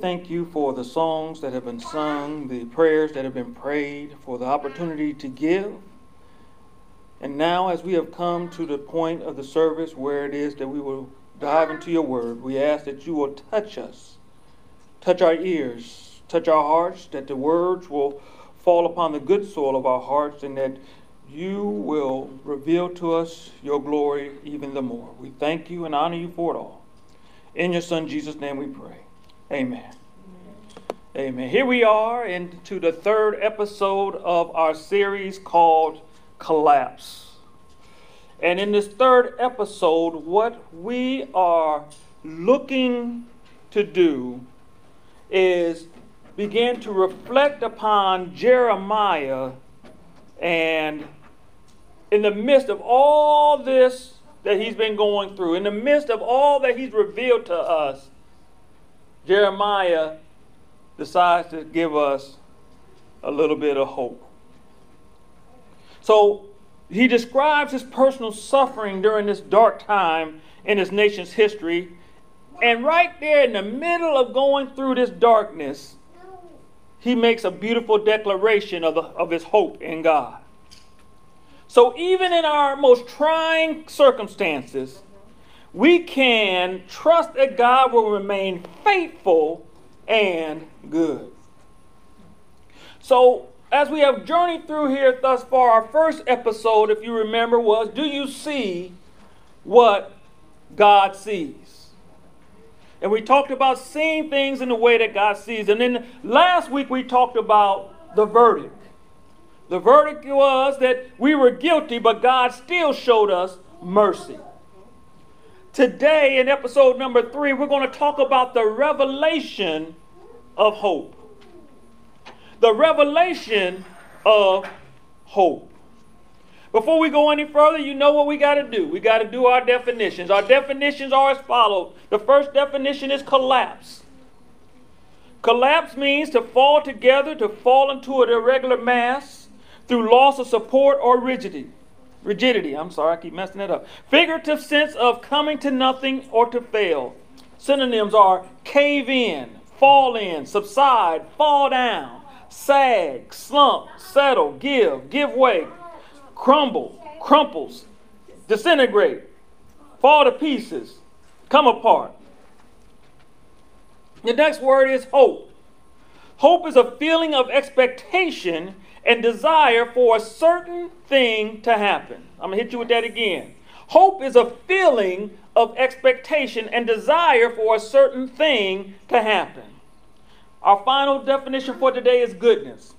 Thank you for the songs that have been sung, the prayers that have been prayed, for the opportunity to give. And now, as we have come to the point of the service where it is that we will dive into your word, we ask that you will touch us, touch our ears, touch our hearts, that the words will fall upon the good soil of our hearts, and that you will reveal to us your glory even the more. We thank you and honor you for it all. In your Son, Jesus' name we pray. Amen. Amen. Here we are into the third episode of our series called Collapse. And in this third episode, what we are looking to do is begin to reflect upon Jeremiah and in the midst of all this that he's been going through, in the midst of all that he's revealed to us, Jeremiah decides to give us a little bit of hope. So he describes his personal suffering during this dark time in his nation's history. And right there in the middle of going through this darkness, he makes a beautiful declaration of, the, of his hope in God. So even in our most trying circumstances, we can trust that God will remain faithful and good. So, as we have journeyed through here thus far, our first episode, if you remember, was Do you see what God sees? And we talked about seeing things in the way that God sees. And then last week we talked about the verdict. The verdict was that we were guilty, but God still showed us mercy. Today, in episode number three, we're going to talk about the revelation of hope. The revelation of hope. Before we go any further, you know what we got to do. We got to do our definitions. Our definitions are as follows. The first definition is collapse. Collapse means to fall together, to fall into an irregular mass through loss of support or rigidity rigidity. I'm sorry, I keep messing it up. Figurative sense of coming to nothing or to fail. Synonyms are cave in, fall in, subside, fall down, sag, slump, settle, give, give way, crumble, crumples, disintegrate, fall to pieces, come apart. The next word is hope. Hope is a feeling of expectation and desire for a certain thing to happen. I'm going to hit you with that again. Hope is a feeling of expectation and desire for a certain thing to happen. Our final definition for today is goodness.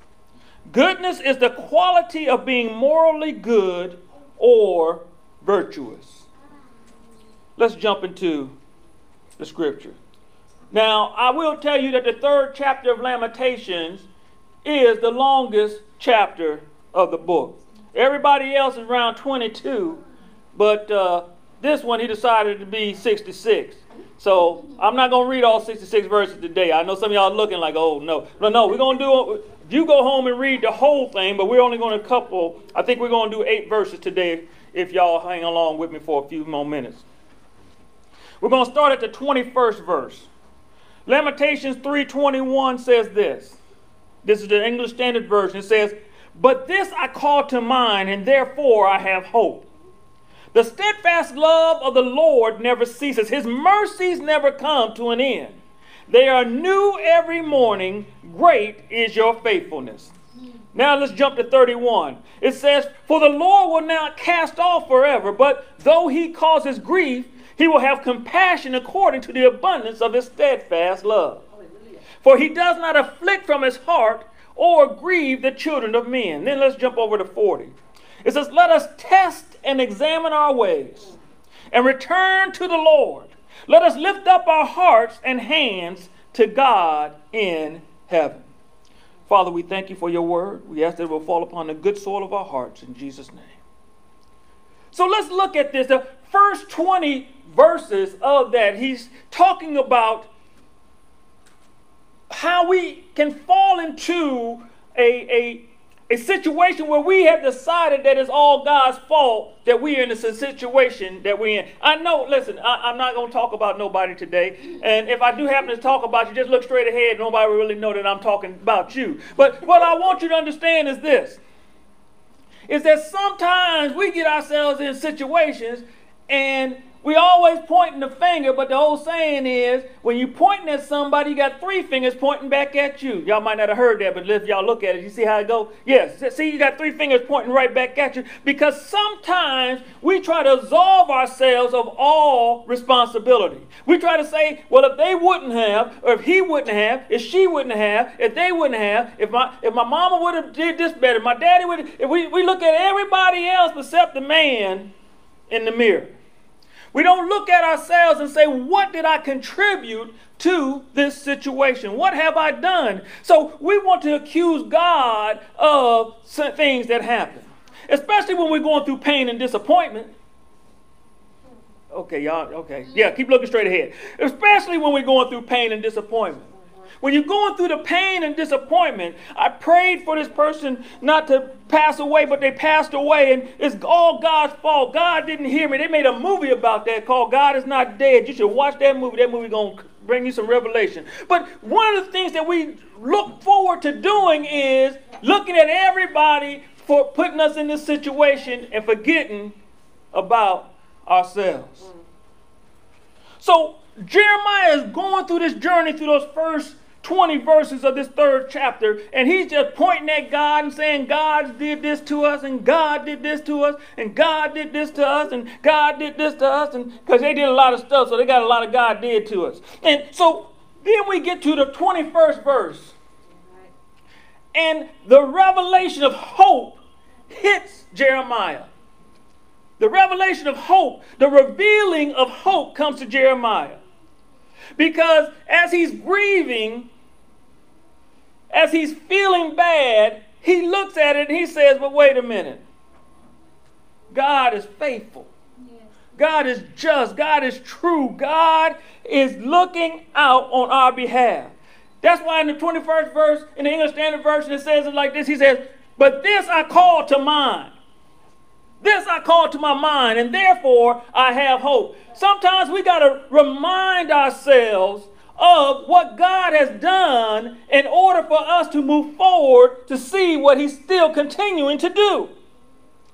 Goodness is the quality of being morally good or virtuous. Let's jump into the scripture. Now, I will tell you that the third chapter of Lamentations is the longest chapter of the book. Everybody else is around 22, but uh, this one he decided to be 66. So I'm not going to read all 66 verses today. I know some of y'all looking like, oh no. No, no, we're going to do, you go home and read the whole thing, but we're only going to couple, I think we're going to do eight verses today if y'all hang along with me for a few more minutes. We're going to start at the 21st verse. Lamentations 3:21 says this. This is the English Standard Version. It says, But this I call to mind, and therefore I have hope. The steadfast love of the Lord never ceases, His mercies never come to an end. They are new every morning. Great is your faithfulness. Now let's jump to 31. It says, For the Lord will not cast off forever, but though he causes grief, he will have compassion according to the abundance of his steadfast love. For he does not afflict from his heart or grieve the children of men. Then let's jump over to 40. It says, Let us test and examine our ways and return to the Lord. Let us lift up our hearts and hands to God in heaven. Father, we thank you for your word. We ask that it will fall upon the good soil of our hearts in Jesus' name. So let's look at this. The first 20 verses of that, he's talking about how we can fall into a, a, a situation where we have decided that it's all God's fault that we're in this situation that we're in. I know, listen, I, am not going to talk about nobody today. And if I do happen to talk about you, just look straight ahead. Nobody will really know that I'm talking about you. But what I want you to understand is this is that sometimes we get ourselves in situations and we always pointing the finger, but the old saying is when you pointing at somebody, you got three fingers pointing back at you. Y'all might not have heard that, but if y'all look at it, you see how it go? Yes. See, you got three fingers pointing right back at you because sometimes we try to absolve ourselves of all responsibility. We try to say, well, if they wouldn't have, or if he wouldn't have, if she wouldn't have, if they wouldn't have, if my if my mama would have did this better, my daddy would. If we we look at everybody else except the man in the mirror. We don't look at ourselves and say, What did I contribute to this situation? What have I done? So we want to accuse God of things that happen, especially when we're going through pain and disappointment. Okay, y'all, okay. Yeah, keep looking straight ahead. Especially when we're going through pain and disappointment. When you're going through the pain and disappointment, I prayed for this person not to pass away, but they passed away, and it's all God's fault. God didn't hear me. They made a movie about that called God is Not Dead. You should watch that movie. That movie gonna bring you some revelation. But one of the things that we look forward to doing is looking at everybody for putting us in this situation and forgetting about ourselves. So Jeremiah is going through this journey through those first 20 verses of this third chapter, and he's just pointing at God and saying, God did this to us, and God did this to us, and God did this to us, and God did this to us, and because they did a lot of stuff, so they got a lot of God did to us. And so then we get to the 21st verse, and the revelation of hope hits Jeremiah. The revelation of hope, the revealing of hope comes to Jeremiah. Because as he's grieving, as he's feeling bad, he looks at it and he says, But wait a minute. God is faithful. God is just. God is true. God is looking out on our behalf. That's why in the 21st verse, in the English Standard Version, it says it like this He says, But this I call to mind. This I call to my mind, and therefore I have hope. Sometimes we got to remind ourselves of what God has done in order for us to move forward to see what He's still continuing to do.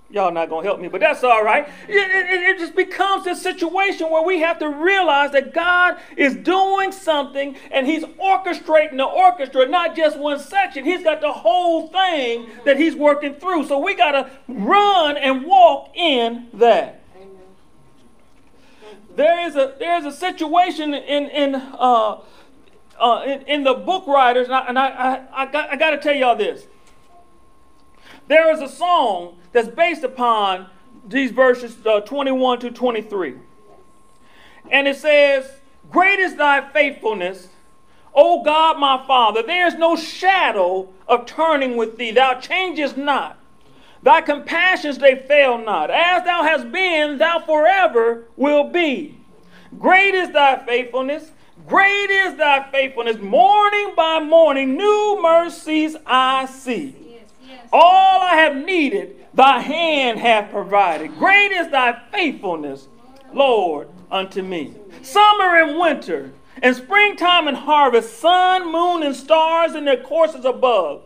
Y'all not to help me, but that's all right. It, it, it, just becomes this situation where we have to realize that God is doing something and He's orchestrating the orchestra, not just one section. He's got the whole thing that He's working through. So we got to run and walk in that. There is a there is a situation in in uh, uh, in, in, the book writers, and I, and I, I, I got, I got to tell y'all this. There is a song that's based upon these verses uh, 21 to 23. And it says, Great is thy faithfulness, O God my Father. There is no shadow of turning with thee. Thou changest not. Thy compassions they fail not. As thou hast been, thou forever will be. Great is thy faithfulness. Great is thy faithfulness. Morning by morning, new mercies I see. All I have needed, thy hand hath provided. Great is thy faithfulness, Lord, unto me. Summer and winter, and springtime and harvest, sun, moon, and stars in their courses above,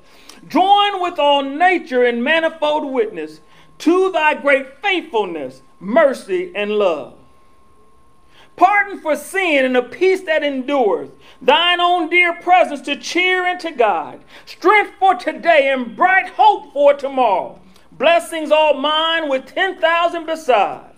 join with all nature in manifold witness to thy great faithfulness, mercy, and love. Pardon for sin, and a peace that endureth, thine own dear presence to cheer and to guide, strength for today and bright hope for tomorrow, blessings all mine with 10,000 beside.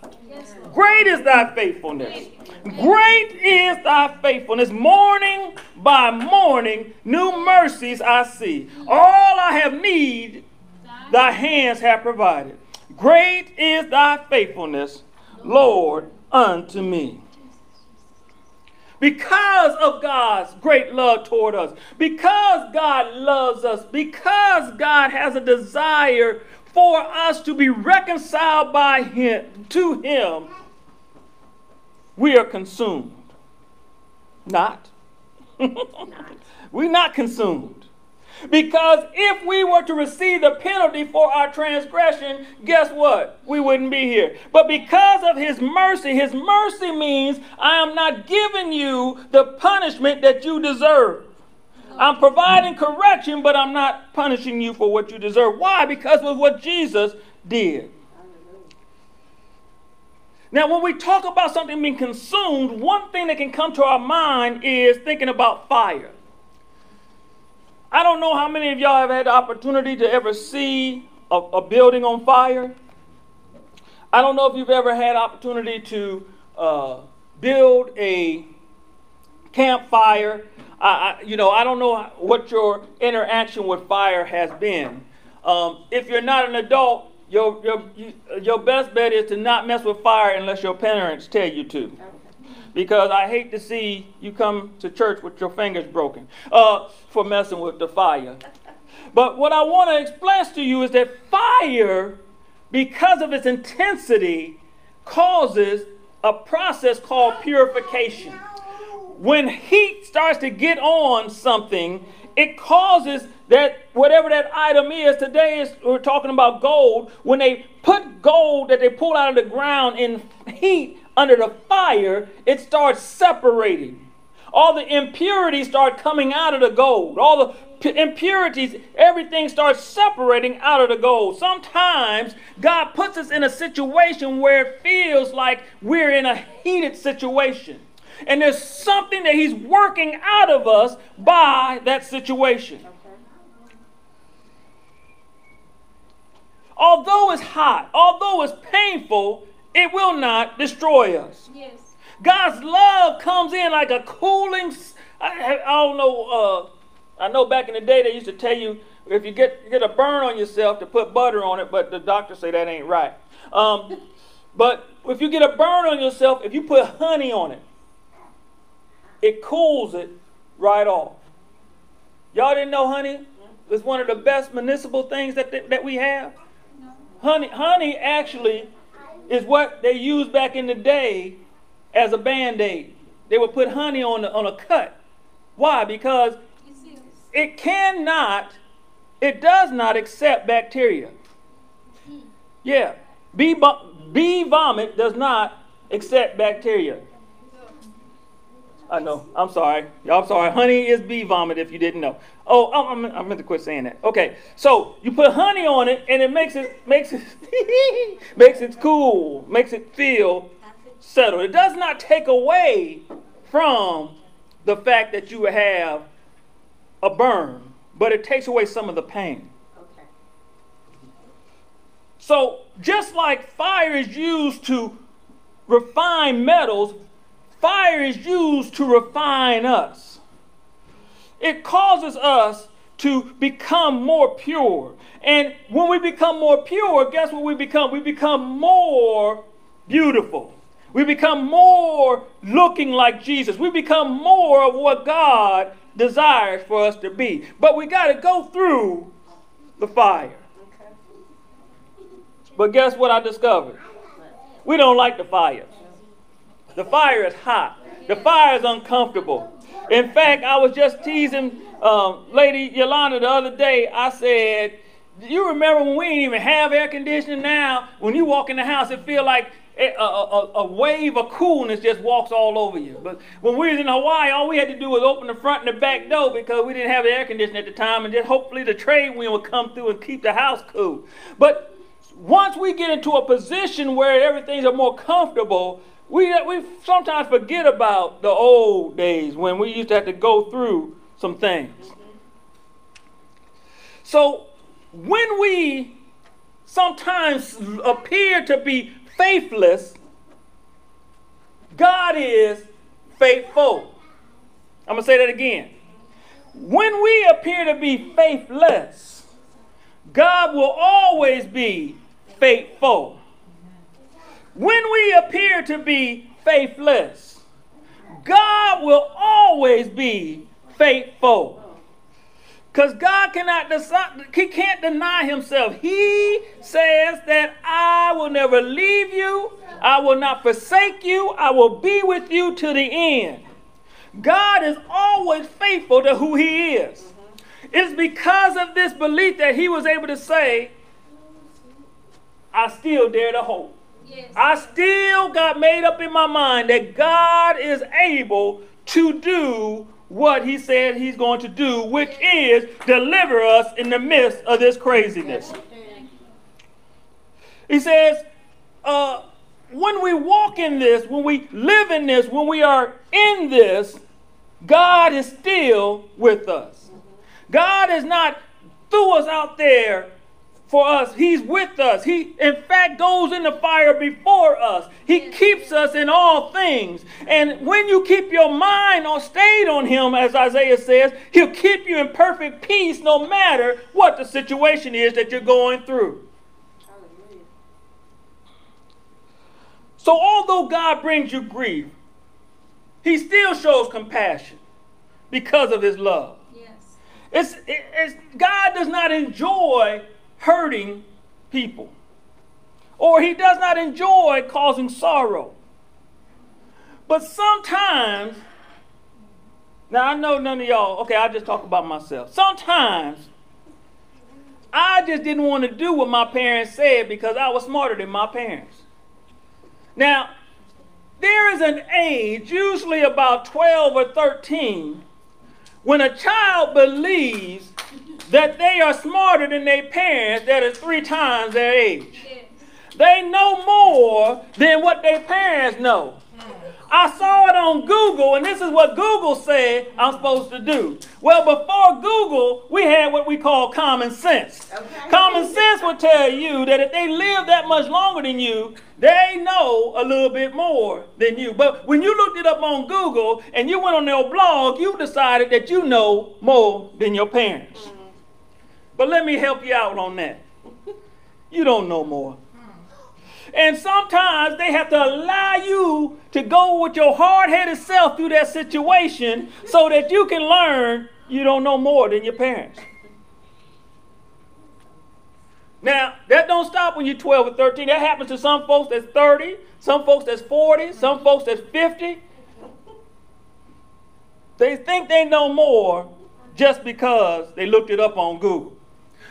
Great is thy faithfulness. Great is thy faithfulness. Morning by morning, new mercies I see. All I have need, thy hands have provided. Great is thy faithfulness, Lord, unto me because of God's great love toward us, because God loves us, because God has a desire for us to be reconciled by him to him, we are consumed. Not. We're not consumed. Because if we were to receive the penalty for our transgression, guess what? We wouldn't be here. But because of his mercy, his mercy means I am not giving you the punishment that you deserve. I'm providing correction, but I'm not punishing you for what you deserve. Why? Because of what Jesus did. Now, when we talk about something being consumed, one thing that can come to our mind is thinking about fire. I don't know how many of y'all have had the opportunity to ever see a, a building on fire. I don't know if you've ever had opportunity to uh, build a campfire. I, I, you know, I don't know what your interaction with fire has been. Um, if you're not an adult, your, your, your best bet is to not mess with fire unless your parents tell you to because I hate to see you come to church with your fingers broken uh, for messing with the fire. But what I want to express to you is that fire, because of its intensity, causes a process called purification. When heat starts to get on something, it causes that whatever that item is today is we're talking about gold when they put gold that they pull out of the ground in heat under the fire, it starts separating. All the impurities start coming out of the gold. All the impurities, everything starts separating out of the gold. Sometimes God puts us in a situation where it feels like we're in a heated situation. And there's something that He's working out of us by that situation. Although it's hot, although it's painful, it will not destroy us. Yes. God's love comes in like a cooling. I, I don't know. Uh, I know back in the day they used to tell you if you get you get a burn on yourself to put butter on it, but the doctors say that ain't right. Um, but if you get a burn on yourself, if you put honey on it, it cools it right off. Y'all didn't know honey is one of the best municipal things that, that, that we have? Honey, honey actually is what they used back in the day as a band aid. They would put honey on, the, on a cut. Why? Because it cannot, it does not accept bacteria. Yeah. Bee, bee vomit does not accept bacteria. I know. I'm sorry. Y'all, I'm sorry. Honey is bee vomit if you didn't know. Oh, I'm, I meant to quit saying that. Okay. So you put honey on it and it makes it makes it makes it cool, makes it feel settled. It does not take away from the fact that you have a burn, but it takes away some of the pain. Okay. So just like fire is used to refine metals, Fire is used to refine us. It causes us to become more pure. And when we become more pure, guess what we become? We become more beautiful. We become more looking like Jesus. We become more of what God desires for us to be. But we got to go through the fire. But guess what I discovered? We don't like the fire. The fire is hot. The fire is uncomfortable. In fact, I was just teasing um, Lady Yolanda the other day. I said, you remember when we didn't even have air conditioning now? When you walk in the house, it feel like a, a, a, wave of coolness just walks all over you. But when we was in Hawaii, all we had to do was open the front and the back door because we didn't have air conditioning at the time, and just hopefully the trade wind would come through and keep the house cool. But once we get into a position where everything's more comfortable, we, we sometimes forget about the old days when we used to have to go through some things. So when we sometimes appear to be faithless, God is faithful. I'm going to say that again. When we appear to be faithless, God will always be faithful. When we appear to be faithless, God will always be faithful. Because God cannot decide, he can't deny himself. He says that I will never leave you, I will not forsake you, I will be with you to the end. God is always faithful to who he is. It's because of this belief that he was able to say, I still dare to hope. Yes. I still got made up in my mind that God is able to do what he said he's going to do, which is deliver us in the midst of this craziness. He says, uh, when we walk in this, when we live in this, when we are in this, God is still with us. God is not threw us out there for us. He's with us. He, in fact, goes in the fire before us. He keeps us in all things. And when you keep your mind on stayed on Him, as Isaiah says, He'll keep you in perfect peace no matter what the situation is that you're going through. So, although God brings you grief, He still shows compassion because of His love. Yes. It's, it's, God does not enjoy hurting people, or He does not enjoy causing sorrow. But sometimes, now I know none of y'all, okay, I'll just talk about myself. Sometimes I just didn't want to do what my parents said because I was smarter than my parents. Now, there is an age, usually about 12 or 13, when a child believes that they are smarter than their parents that is three times their age. They know more than what their parents know. I saw it on Google, and this is what Google said I'm supposed to do. Well, before Google, we had what we call common sense. Okay. Common sense would tell you that if they live that much longer than you, they know a little bit more than you. But when you looked it up on Google and you went on their blog, you decided that you know more than your parents. Mm-hmm. But let me help you out on that. You don't know more. And sometimes they have to allow you to go with your hard headed self through that situation so that you can learn you don't know more than your parents. Now, that don't stop when you're 12 or 13. That happens to some folks that's 30, some folks that's 40, some folks that's 50. They think they know more just because they looked it up on Google.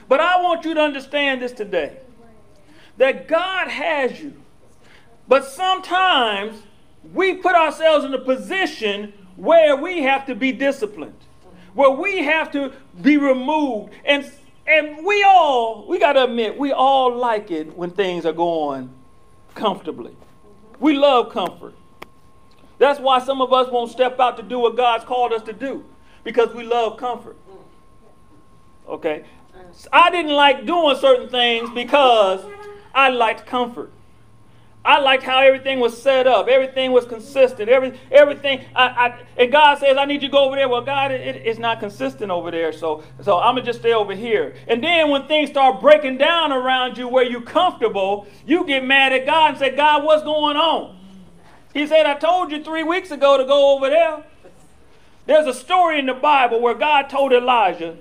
But I want you to understand this today that God has you. But sometimes we put ourselves in a position where we have to be disciplined, where we have to be removed. And, and we all, we got to admit, we all like it when things are going comfortably. We love comfort. That's why some of us won't step out to do what God's called us to do, because we love comfort. Okay? I didn't like doing certain things because I liked comfort. I liked how everything was set up. Everything was consistent. Every, everything. I, I, and God says, I need you to go over there. Well, God, it, it's not consistent over there. So, so I'm to just stay over here. And then when things start breaking down around you where you're comfortable, you get mad at God and say, God, what's going on? He said, I told you three weeks ago to go over there. There's a story in the Bible where God told Elijah,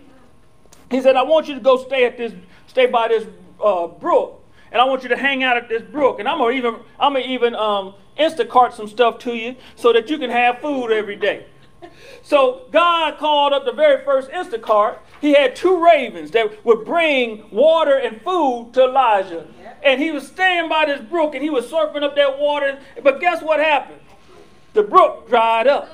He said, I want you to go stay at this, stay by this uh, brook and I want you to hang out at this brook. And I'm gonna even I'm gonna even um, Instacart some stuff to you so that you can have food every day. So God called up the very first Instacart. He had two ravens that would bring water and food to Elijah. And he was staying by this brook and he was surfing up that water. But guess what happened? The brook dried up.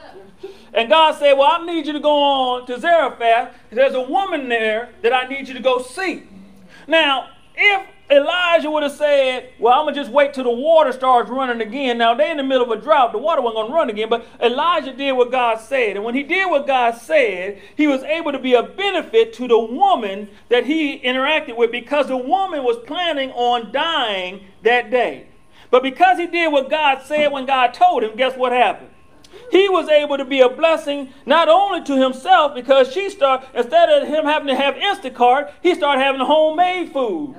And God said, Well, I need you to go on to Zarephath. There's a woman there that I need you to go see. Now, if Elijah would have said, Well, I'm going to just wait till the water starts running again. Now, they're in the middle of a drought. The water wasn't going to run again. But Elijah did what God said. And when he did what God said, he was able to be a benefit to the woman that he interacted with because the woman was planning on dying that day. But because he did what God said when God told him, guess what happened? He was able to be a blessing not only to himself because she started instead of him having to have Instacart, he started having homemade food.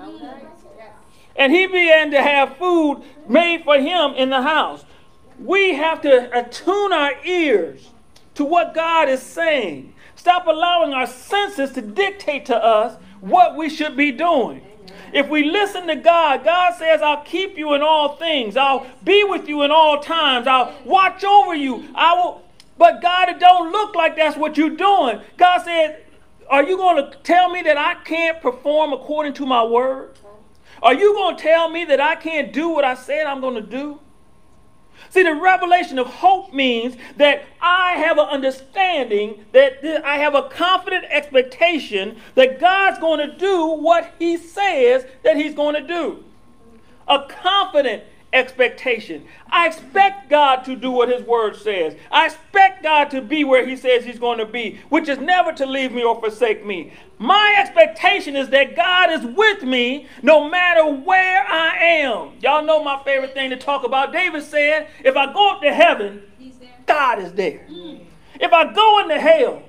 And he began to have food made for him in the house. We have to attune our ears to what God is saying. Stop allowing our senses to dictate to us what we should be doing. If we listen to God, God says, I'll keep you in all things. I'll be with you in all times. I'll watch over you. I will. But God, it don't look like that's what you're doing. God said, Are you going to tell me that I can't perform according to my word? Are you going to tell me that I can't do what I said I'm going to do? See, the revelation of hope means that I have an understanding, that I have a confident expectation that God's going to do what He says that He's going to do. A confident expectation. I expect God to do what His Word says. I expect God to be where He says He's going to be, which is never to leave me or forsake me. My expectation is that God is with me no matter where I am. Y'all know my favorite thing to talk about. David said, If I go up to heaven, God is there. Mm. If I go into hell,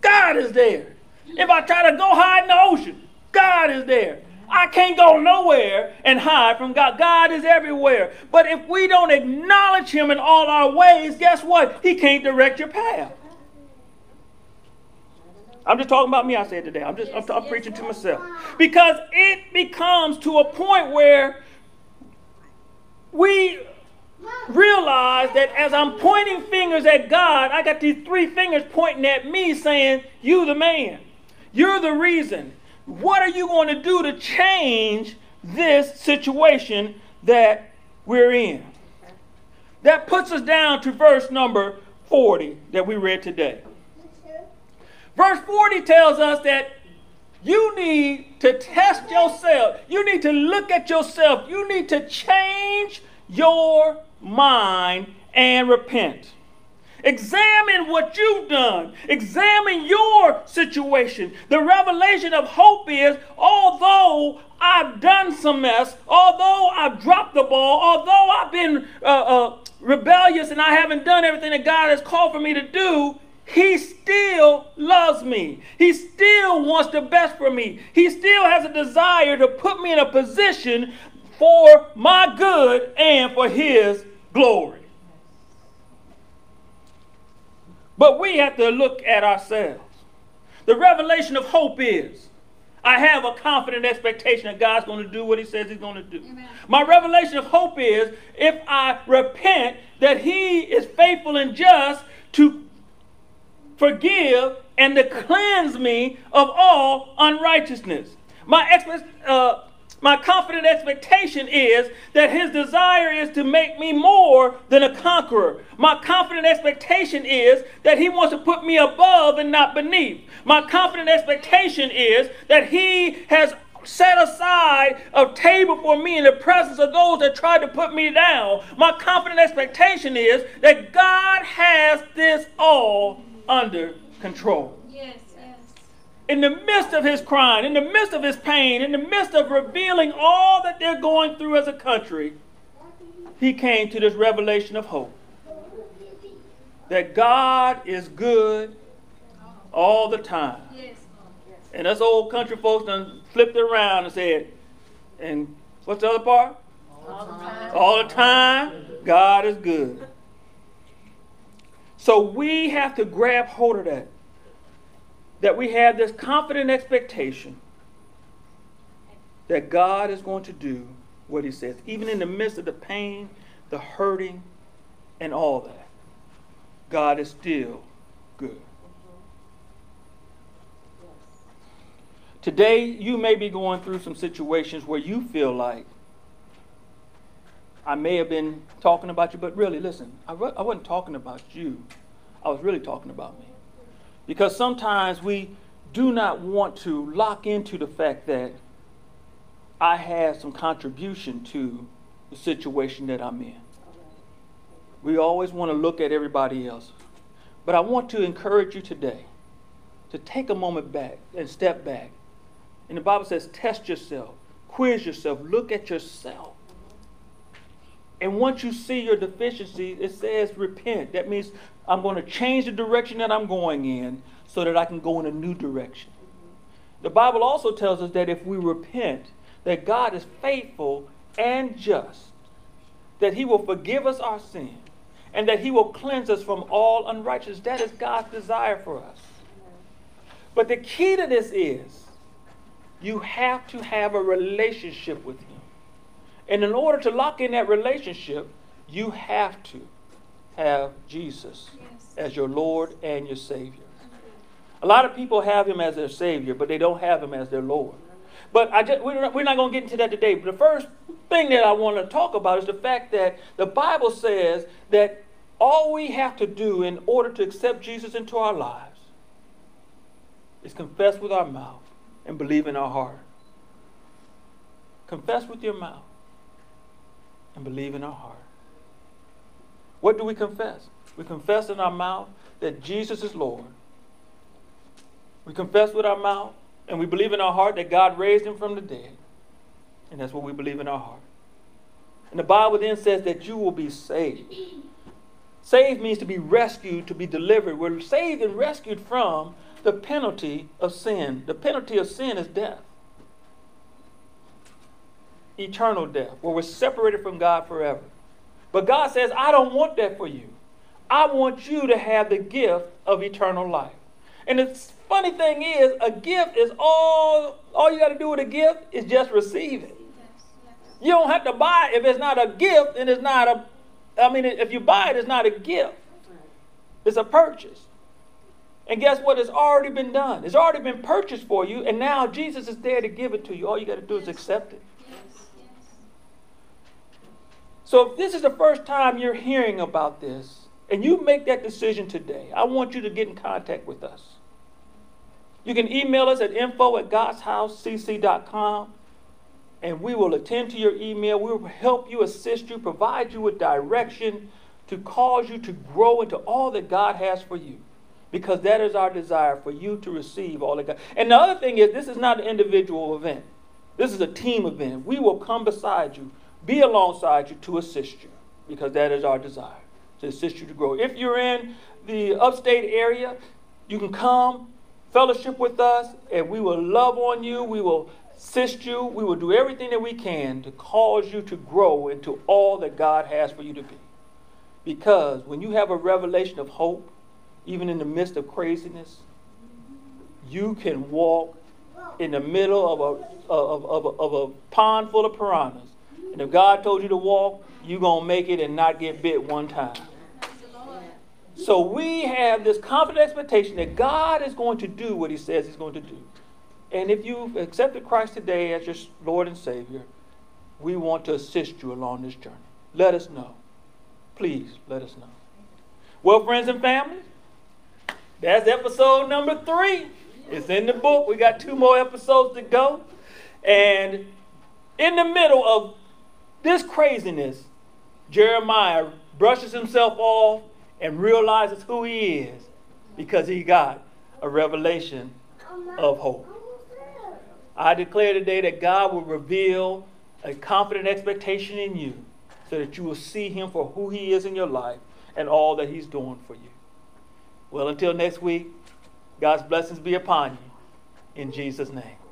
God is there. If I try to go hide in the ocean, God is there. I can't go nowhere and hide from God. God is everywhere. But if we don't acknowledge Him in all our ways, guess what? He can't direct your path. I'm just talking about me, I said today. I'm just I'm, I'm preaching to myself. Because it becomes to a point where we realize that as I'm pointing fingers at God, I got these three fingers pointing at me saying, You the man. You're the reason. What are you going to do to change this situation that we're in? That puts us down to verse number 40 that we read today. Verse 40 tells us that you need to test yourself. You need to look at yourself. You need to change your mind and repent. Examine what you've done. Examine your situation. The revelation of hope is although I've done some mess, although I've dropped the ball, although I've been uh, uh, rebellious and I haven't done everything that God has called for me to do, he still loves me. He still wants the best for me. He still has a desire to put me in a position for my good and for His glory. But we have to look at ourselves. The revelation of hope is I have a confident expectation that God's going to do what He says He's going to do. Amen. My revelation of hope is if I repent, that He is faithful and just to forgive and to cleanse me of all unrighteousness. My, uh, my confident expectation is that his desire is to make me more than a conqueror. My confident expectation is that he wants to put me above and not beneath. My confident expectation is that he has set aside a table for me in the presence of those that tried to put me down. My confident expectation is that God has this all under control. Yes in the midst of his crying, in the midst of his pain, in the midst of revealing all that they're going through as a country, he came to this revelation of hope. That God is good all the time. And us old country folks done flipped it around and said, and what's the other part? All the time. All the time, God is good. So we have to grab hold of that that we have this confident expectation that God is going to do what He says, even in the midst of the pain, the hurting, and all that. God is still good. Today, you may be going through some situations where you feel like I may have been talking about you, but really, listen, I, I wasn't talking about you. I was really talking about me. Because sometimes we do not want to lock into the fact that I have some contribution to the situation that I'm in. We always want to look at everybody else. But I want to encourage you today to take a moment back and step back. And the Bible says, test yourself, quiz yourself, look at yourself. And once you see your deficiency, it says repent. That means I'm going to change the direction that I'm going in so that I can go in a new direction. The Bible also tells us that if we repent, that God is faithful and just, that he will forgive us our sin, and that he will cleanse us from all unrighteousness. That is God's desire for us. But the key to this is you have to have a relationship with him. And in order to lock in that relationship, you have to have Jesus yes. as your Lord and your Savior. A lot of people have him as their Savior, but they don't have him as their Lord. But I just, we're not, we're not going to get into that today. But the first thing that I want to talk about is the fact that the Bible says that all we have to do in order to accept Jesus into our lives is confess with our mouth and believe in our heart. Confess with your mouth and believe in our heart. What do we confess? We confess in our mouth that Jesus is Lord. We confess with our mouth and we believe in our heart that God raised him from the dead. And that's what we believe in our heart. And the Bible then says that you will be saved. Saved means to be rescued, to be delivered. We're saved and rescued from the penalty of sin. The penalty of sin is death. Eternal death, where we're separated from God forever. But God says, I don't want that for you. I want you to have the gift of eternal life. And the funny thing is, a gift is all, all you got to do with a gift is just receive it. You don't have to buy it. If it's not a gift, then it's not a, I mean, if you buy it, it's not a gift. It's a purchase. And guess what? It's already been done. It's already been purchased for you, and now Jesus is there to give it to you. All you got to do is accept it. So if this is the first time you're hearing about this, and you make that decision today, I want you to get in contact with us. You can email us at info at godshousecc.com and we will attend to your email. We will help you, assist you, provide you with direction to cause you to grow into all that God has for you. Because that is our desire for you to receive all that God. And the other thing is, this is not an individual event. This is a team event. We will come beside you, be alongside you to assist you, because that is our desire to assist you to grow. If you're in the upstate area, you can come, fellowship with us, and we will love on you. We will assist you. We will do everything that we can to cause you to grow into all that God has for you to be. Because when you have a revelation of hope, even in the midst of craziness, you can walk in the middle of a, of, of, of, of a pond full of piranhas. And if God told you to walk, you're going to make it and not get bit one time. So we have this confident expectation that God is going to do what he says he's going to do. And if you've accepted Christ today as your Lord and Savior, we want to assist you along this journey. Let us know. Please let us know. Well, friends and family, that's episode number three. It's in the book. We got two more episodes to go. And in the middle of this craziness, Jeremiah brushes himself off and realizes who he is because he got a revelation of hope. I declare today that God will reveal a confident expectation in you so that you will see him for who he is in your life and all that he's doing for you. Well, until next week, God's blessings be upon you. In Jesus' name.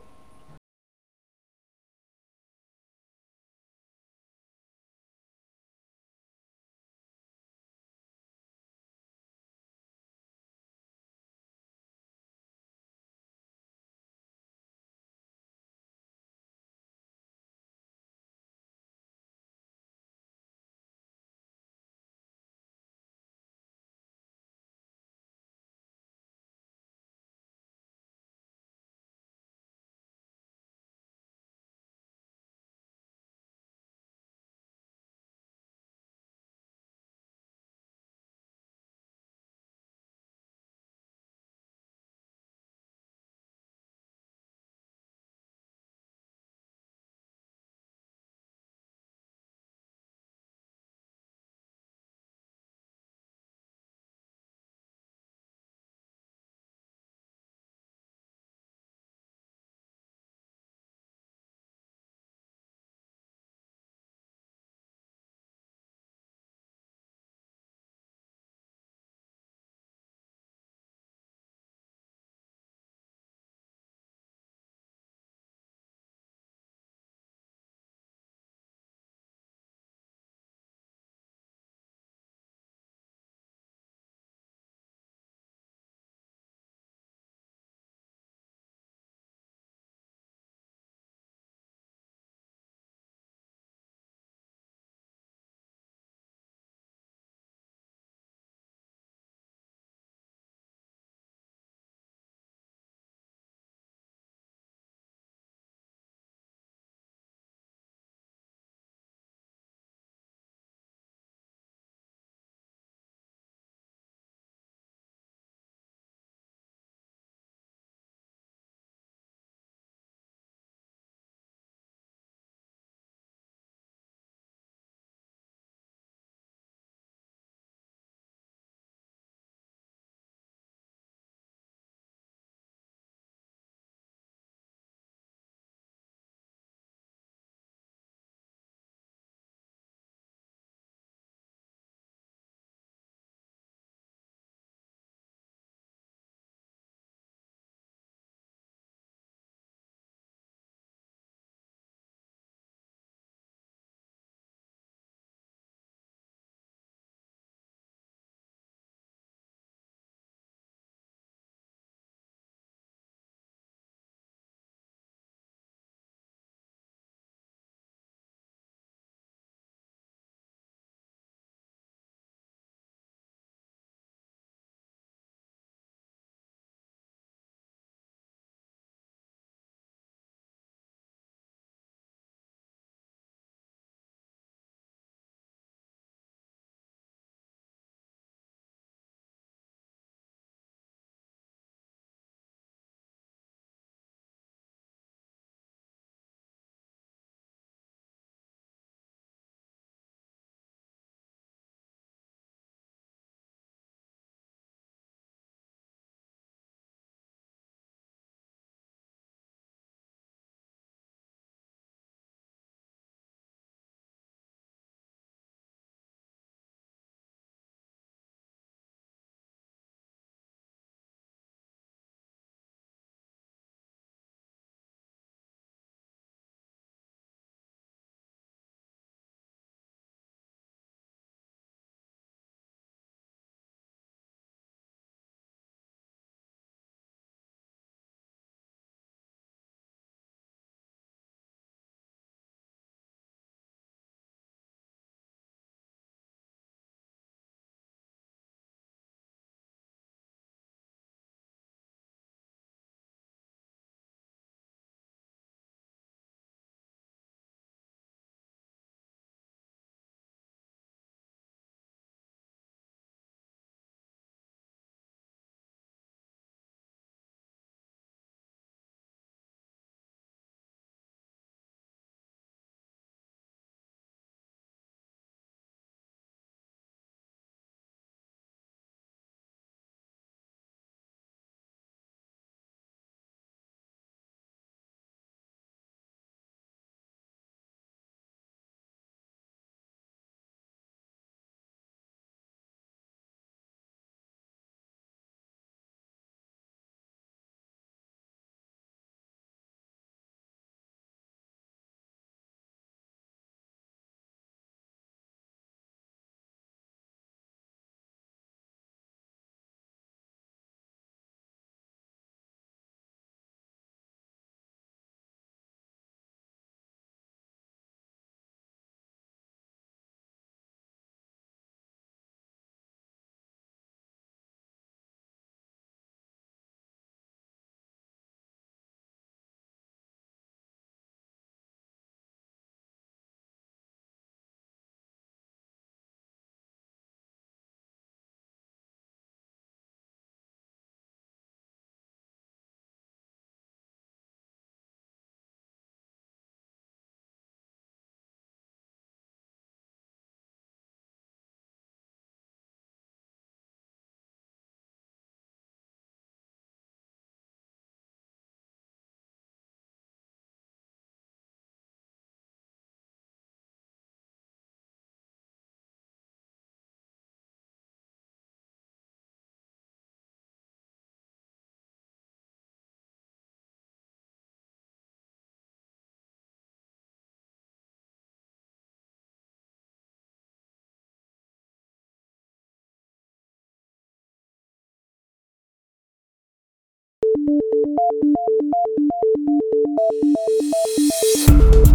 You